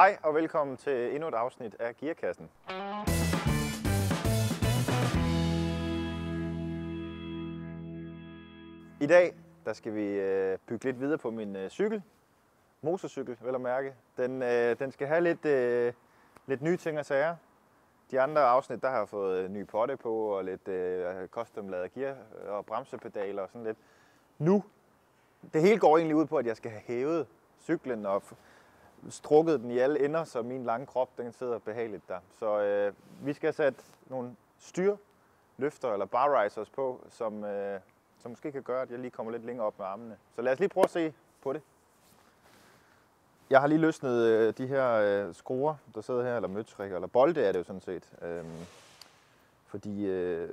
Hej og velkommen til endnu et afsnit af Gearkassen. I dag der skal vi øh, bygge lidt videre på min øh, cykel. Motorcykel, vel at mærke. Den, øh, den skal have lidt, øh, lidt nye ting og sager. De andre afsnit, der har jeg fået øh, ny potte på, og lidt øh, custom lavet gear og bremsepedaler og sådan lidt. Nu, det hele går egentlig ud på, at jeg skal have hævet cyklen og strukket den i alle ender, så min lange krop den sidder behageligt der. Så øh, vi skal sætte nogle styr, løfter eller bar risers på, som, øh, som måske kan gøre, at jeg lige kommer lidt længere op med armene. Så lad os lige prøve at se på det. Jeg har lige løsnet øh, de her øh, skruer, der sidder her, eller møtrikker, eller bolde er det jo sådan set. Øh, fordi øh,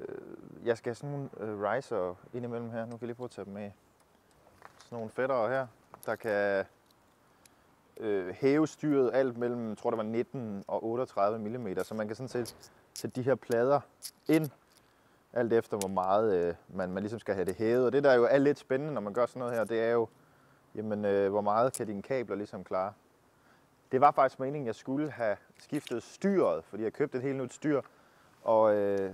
jeg skal have sådan nogle øh, riser indimellem her. Nu kan jeg lige prøve at tage dem af. Sådan nogle fættere her, der kan øh, hæve styret alt mellem, jeg tror det var 19 og 38 mm. Så man kan sådan set sætte de her plader ind, alt efter hvor meget øh, man, man ligesom skal have det hævet. Og det der jo er lidt spændende, når man gør sådan noget her, det er jo, jamen, øh, hvor meget kan dine kabler ligesom klare. Det var faktisk meningen, at jeg skulle have skiftet styret, fordi jeg købte et helt nyt styr. Og øh,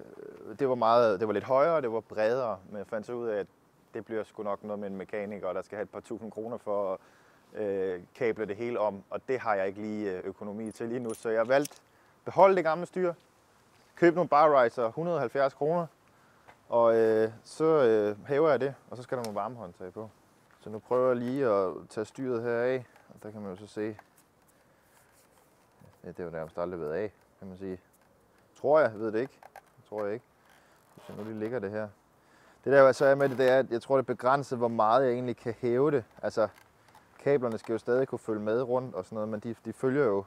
det var meget, det var lidt højere, det var bredere, men jeg fandt så ud af, at det bliver sgu nok noget med en mekaniker, der skal have et par tusind kroner for at øh, kable det hele om, og det har jeg ikke lige øh, økonomi til lige nu, så jeg valgte beholde det gamle styr, købe nogle bar riser, 170 kroner, og øh, så øh, hæver jeg det, og så skal der nogle varmehåndtag på. Så nu prøver jeg lige at tage styret her af, og der kan man jo så se, ja, det er jo nærmest aldrig været af, kan man sige. Tror jeg, ved det ikke. Det tror jeg ikke. Hvis jeg nu lige ligger det her. Det der så er med det, det er, at jeg tror, det er begrænset, hvor meget jeg egentlig kan hæve det. Altså, kablerne skal jo stadig kunne følge med rundt og sådan noget, men de, de følger jo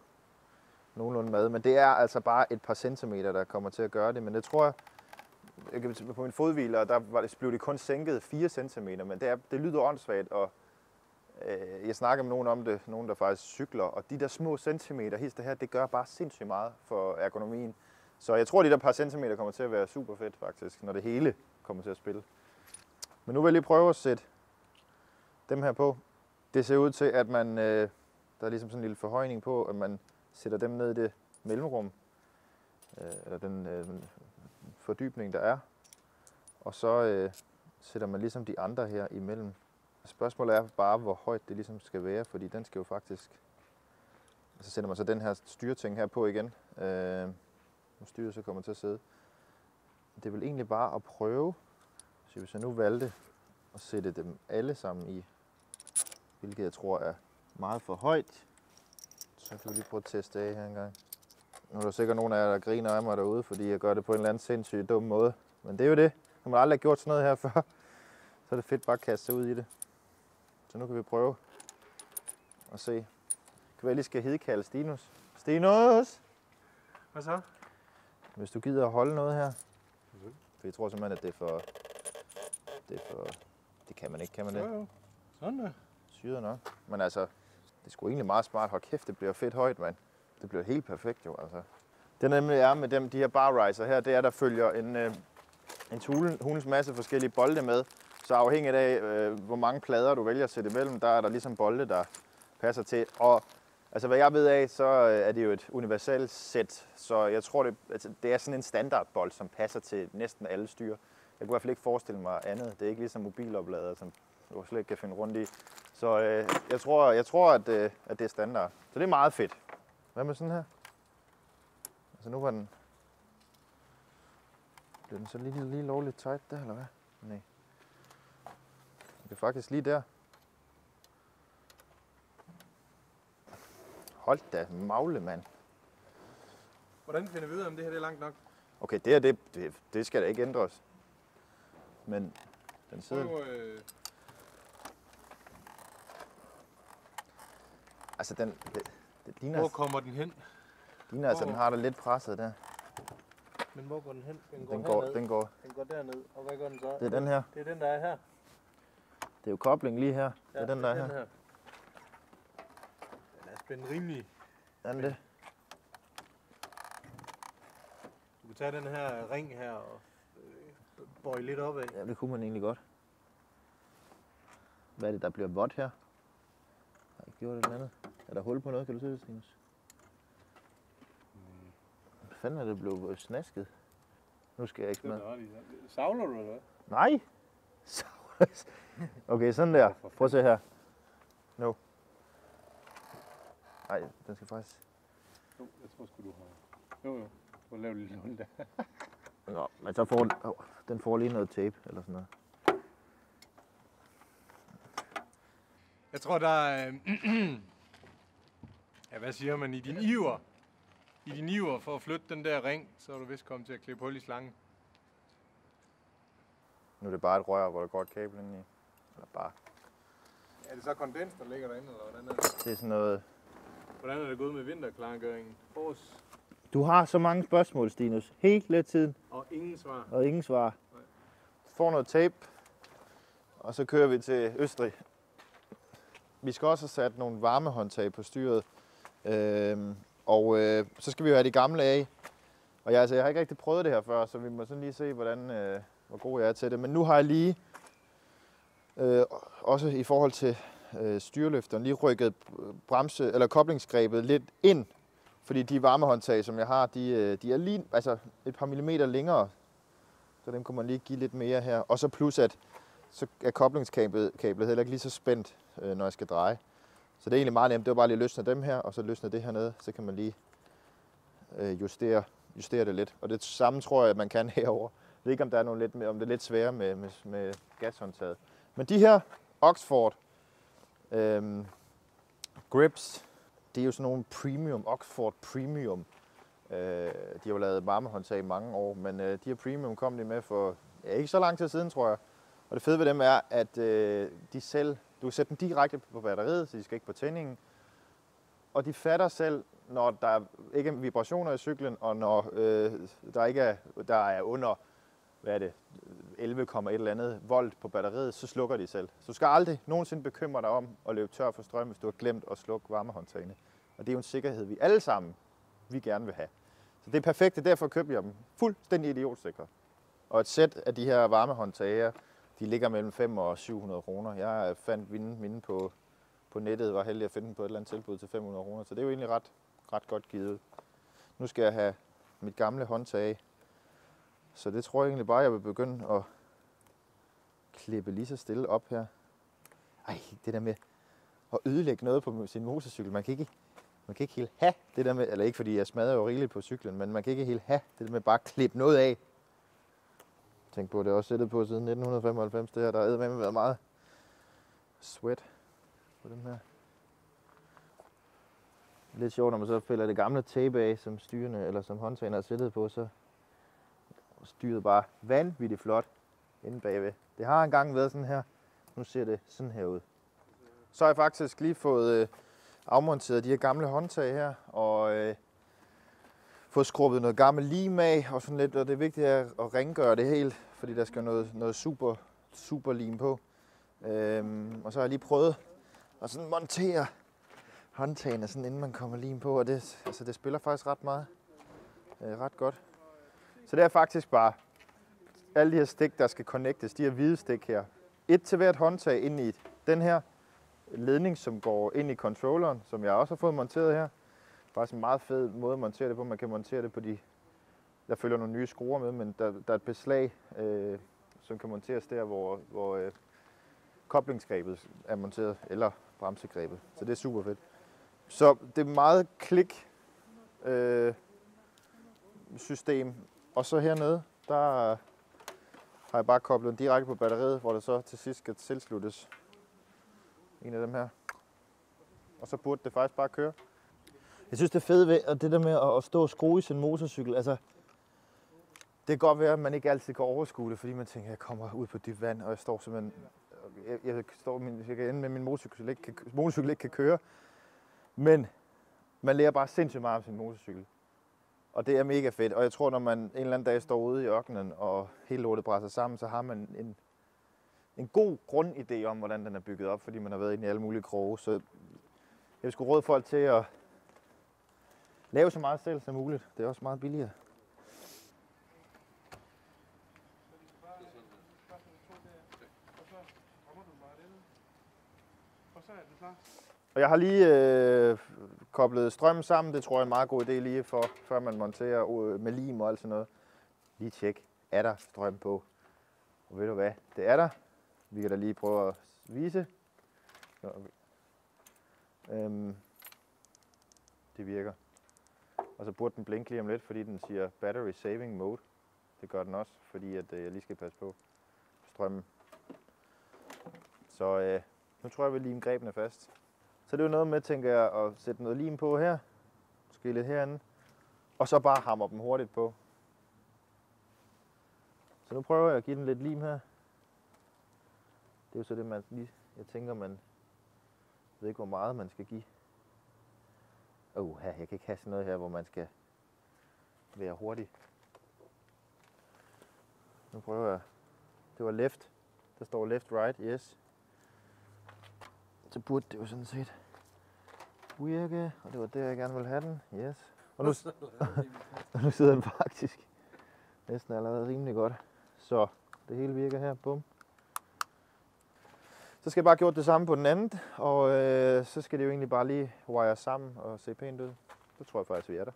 nogenlunde med. Men det er altså bare et par centimeter, der kommer til at gøre det. Men det tror jeg, jeg på min fodhviler, der var det, blev det kun sænket 4 cm, men det, er, det lyder åndssvagt, og øh, jeg snakker med nogen om det, nogen der faktisk cykler, og de der små centimeter, hister her, det gør bare sindssygt meget for ergonomien. Så jeg tror, de der par centimeter kommer til at være super fedt faktisk, når det hele kommer til at spille. Men nu vil jeg lige prøve at sætte dem her på. Det ser ud til, at man, øh, der er ligesom sådan en lille forhøjning på, at man sætter dem ned i det mellemrum, øh, eller den øh, fordybning, der er. Og så øh, sætter man ligesom de andre her imellem. Spørgsmålet er bare, hvor højt det ligesom skal være, fordi den skal jo faktisk... Så sætter man så den her styreting her på igen. Øh, hvor styret så kommer til at sidde. Det er vel egentlig bare at prøve. Så hvis jeg nu valgte at sætte dem alle sammen i, hvilket jeg tror er meget for højt, så kan vi lige prøve at teste af her en gang. Nu er der sikkert nogen af jer, der griner af mig derude, fordi jeg gør det på en eller anden sindssygt dum måde. Men det er jo det. Når man aldrig har gjort sådan noget her før, så er det fedt bare at kaste sig ud i det. Så nu kan vi prøve at se. Det kan være, jeg lige skal hidkalde Stinus. Stinus! Hvad så? Hvis du gider at holde noget her. For jeg tror simpelthen, at det er for... Det er for... Det kan man ikke, kan man Jo, det? jo. Sådan der. Syret nok. Men altså, det er sgu egentlig meget smart. Hold kæft, det bliver fedt højt, mand. Det bliver helt perfekt jo, altså. Det nemlig er med dem, de her bar riser her, det er, der følger en, øh, en tulen, hulens masse forskellige bolde med. Så afhængigt af, øh, hvor mange plader du vælger at sætte imellem, der er der ligesom bolde, der passer til. Og altså, hvad jeg ved af, så øh, er det jo et universelt sæt. Så jeg tror, det, altså, det er sådan en standardbold, som passer til næsten alle styre. Jeg kunne i hvert fald ikke forestille mig andet. Det er ikke ligesom mobiloplader, som du slet ikke kan finde rundt i. Så øh, jeg tror, jeg tror at, øh, at det er standard. Så det er meget fedt. Hvad med sådan her? Altså nu var den... Blev den så lige, lige lovligt tight der, eller hvad? Nej. Det er faktisk lige der. Hold da magle, mand. Hvordan finder vi ud af, om det her det er langt nok? Okay, det her, det, det, det skal da ikke ændres. Men den sidder... Prøv, øh, Altså, den, det, det ligner, hvor kommer den hen? ligner altså, den har det lidt presset der. Men hvor går den hen? Den går, Den går, herned. den går, den går derned. Og hvad gør den så? det er den her. Det er den, der er her. Det er jo kobling lige her. Det er den, der er her. Den er spændt rimelig. Er den det? Du kan tage den her ring her og øh, bøje lidt opad. Ja, det kunne man egentlig godt. Hvad er det, der bliver vådt her? Gjort et eller andet? Er der hul på noget? Kan du se det, Stinus? fanden er det blevet snasket? Nu skal jeg ikke i. Savler du, eller hvad? Nej! okay, sådan der. Prøv at se her. No. Nej, den skal faktisk... Jo, jeg tror sgu, du har... Jo, jo. Du har lavet lidt hul der. Nå, men så får den, oh, den får lige noget tape eller sådan noget. Jeg tror, der er... øh, ja, hvad siger man? I din iver. I din iver for at flytte den der ring, så er du vist kommet til at klippe hul i slangen. Nu er det bare et rør, hvor der går et kabel ind i. Eller bare. Er det så kondens, der ligger derinde, eller hvordan er det? Det er sådan noget... Hvordan er det gået med vinterklargøringen? Forårs Du har så mange spørgsmål, Stinus. Hele tiden. og ingen svar. Og ingen svar. Nej. Får noget tape. Og så kører vi til Østrig. Vi skal også have sat nogle varmehåndtag på styret. Øhm, og øh, så skal vi jo have de gamle af. Og jeg, altså, jeg har ikke rigtig prøvet det her før, så vi må sådan lige se, hvordan, øh, hvor god jeg er til det. Men nu har jeg lige, øh, også i forhold til øh, styrløfteren, lige rykket bremse, eller koblingsgrebet lidt ind. Fordi de varmehåndtag, som jeg har, de, øh, de er lige altså et par millimeter længere. Så dem kunne man lige give lidt mere her. Og så plus, at så er koblingskablet kablet heller ikke lige så spændt, øh, når jeg skal dreje. Så det er egentlig meget nemt. Det var bare lige at løsne dem her, og så løsne det hernede. Så kan man lige øh, justere, justere det lidt. Og det samme tror jeg, at man kan herover. Jeg ved ikke, om, der er nogle lidt, mere- om det er lidt sværere med, med, med gashåndtaget. Men de her Oxford øh, grips, det er jo sådan nogle premium, Oxford Premium. Øh, de har jo lavet varmehåndtag i mange år, men øh, de her Premium kom de med for ja, ikke så lang tid siden, tror jeg. Og det fede ved dem er, at øh, de selv, du kan sætte dem direkte på batteriet, så de skal ikke på tændingen. Og de fatter selv, når der ikke er vibrationer i cyklen, og når øh, der ikke er, der er under hvad er det, 11, et eller andet volt på batteriet, så slukker de selv. Så du skal aldrig nogensinde bekymre dig om at løbe tør for strøm, hvis du har glemt at slukke varmehåndtagene. Og det er jo en sikkerhed, vi alle sammen vi gerne vil have. Så det er perfekt, det er derfor købte jeg dem. Fuldstændig idiotsikre. Og et sæt af de her varmehåndtag her, de ligger mellem 5 og 700 kroner. Jeg fandt mine, mine på, på nettet, var heldig at finde på et eller andet tilbud til 500 kroner. Så det er jo egentlig ret, ret godt givet. Nu skal jeg have mit gamle håndtag. Så det tror jeg egentlig bare, jeg vil begynde at klippe lige så stille op her. Ej, det der med at ødelægge noget på sin motorcykel. Man kan ikke, man kan ikke helt have det der med, eller ikke fordi jeg smadrer jo rigeligt på cyklen, men man kan ikke helt have det der med bare at klippe noget af. Tænk på, det er også sættet på siden 1995, det her, der har med været meget sweat på den her. Lidt sjovt, når man så fælder det gamle tape af, som styrene eller som håndtagen er sættet på, så styret bare vanvittigt flot inde bagved. Det har engang været sådan her. Nu ser det sådan her ud. Så har jeg faktisk lige fået øh, afmonteret de her gamle håndtag her, og øh, få skrubbet noget gammel lim af, og sådan lidt, og det er vigtigt at, at rengøre det helt, fordi der skal noget, noget super, super lim på. Øhm, og så har jeg lige prøvet at sådan montere håndtagene, sådan, inden man kommer lim på, og det, altså, det spiller faktisk ret meget, øh, ret godt. Så det er faktisk bare alle de her stik, der skal connectes, de her hvide stik her. Et til hvert håndtag ind i den her ledning, som går ind i controlleren, som jeg også har fået monteret her. Faktisk en meget fed måde at montere det på. Man kan montere det på de... Der følger nogle nye skruer med, men der, der er et beslag, øh, som kan monteres der, hvor, hvor øh, koblingsgrebet er monteret, eller bremsegrebet. Så det er super fedt. Så det er meget klik øh, system. Og så hernede, der har jeg bare koblet den direkte på batteriet, hvor det så til sidst skal tilsluttes en af dem her. Og så burde det faktisk bare køre. Jeg synes, det er fedt ved at det der med at- stå og skrue i sin motorcykel. Altså, det kan godt være, at man ikke altid kan overskue det, fordi man tænker, at jeg kommer ud på dybt vand, og jeg står simpelthen... Jeg, jeg, står, min, jeg kan ende med, at min motorcykel ikke, kan, motorcykel ikke kan køre. Men man lærer bare sindssygt meget om sin motorcykel. Og det er mega fedt. Og jeg tror, når man en eller anden dag står ude i ørkenen, og hele lortet brænder sammen, så har man en, en god grundidé om, hvordan den er bygget op, fordi man har været inde i alle mulige kroge. Så jeg skulle råde folk til at lave så meget selv som muligt. Det er også meget billigere. Og så er den klar. Og jeg har lige øh, koblet strømmen sammen. Det tror jeg er en meget god idé lige for, før man monterer øh, med lim og alt sådan noget. Lige tjek, er der strøm på? Og ved du hvad, det er der. Vi kan da lige prøve at vise. Så, øhm, det virker. Og så burde den blinke lige om lidt, fordi den siger battery saving mode. Det gør den også, fordi at, øh, jeg lige skal passe på strømmen. Så øh, nu tror jeg, vi lim grebene fast. Så det er jo noget med, tænker jeg, at sætte noget lim på her. Måske lidt herinde. Og så bare hammer dem hurtigt på. Så nu prøver jeg at give den lidt lim her. Det er jo så det, man lige, jeg tænker, man ved ikke, hvor meget man skal give. Åh, jeg kan ikke have sådan noget her, hvor man skal være hurtig. Nu prøver jeg. Det var left. Der står left, right, yes. Så burde det jo sådan set virke, og det var der, jeg gerne ville have den. Yes. Og nu, og nu sidder den faktisk næsten allerede rimelig godt. Så det hele virker her. Bum. Så skal jeg bare gjort det samme på den anden, og øh, så skal det jo egentlig bare lige wire sammen og se pænt ud. Så tror jeg faktisk, vi er der.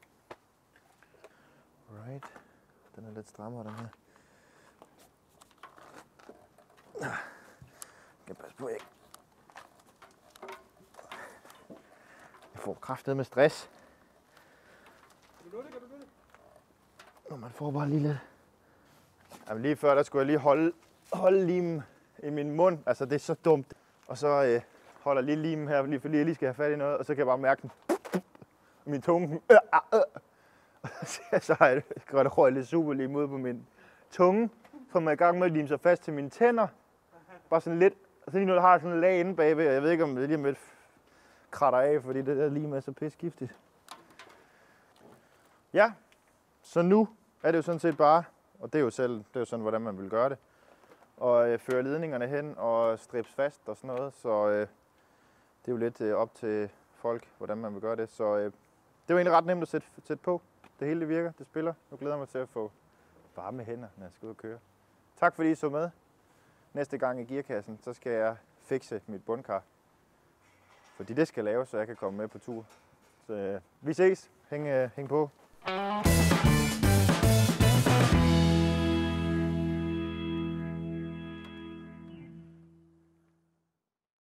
Right. Den er lidt strammere, den her. Jeg kan passe på, ikke. Jeg får kraftet med stress. Nå, man får bare lige lidt. Jamen lige før, der skulle jeg lige holde, holde limen i min mund. Altså, det er så dumt. Og så øh, holder jeg lige limen her, lige fordi jeg lige skal have fat i noget, og så kan jeg bare mærke den. Min tunge. Øh, ah, øh, øh. så har jeg godt røget lidt super lige mod på min tunge. For man i gang med at lime sig fast til mine tænder. Bare sådan lidt. Og så lige nu har jeg sådan en lag inde bagved, og jeg ved ikke, om det lige med kratter af, fordi det der lim er så pissegiftigt. Ja, så nu er det jo sådan set bare, og det er jo selv, det er jo sådan, hvordan man vil gøre det, og øh, føre ledningerne hen og strips fast og sådan noget, så øh, det er jo lidt øh, op til folk, hvordan man vil gøre det. Så øh, det var egentlig ret nemt at sætte, sætte på. Det hele det virker, det spiller. Nu glæder jeg mig til at få varme hænder, når jeg skal ud og køre. Tak fordi I så med. Næste gang i gearkassen, så skal jeg fikse mit bundkar. Fordi det skal laves, så jeg kan komme med på tur. Så øh, vi ses. Hæng, øh, hæng på.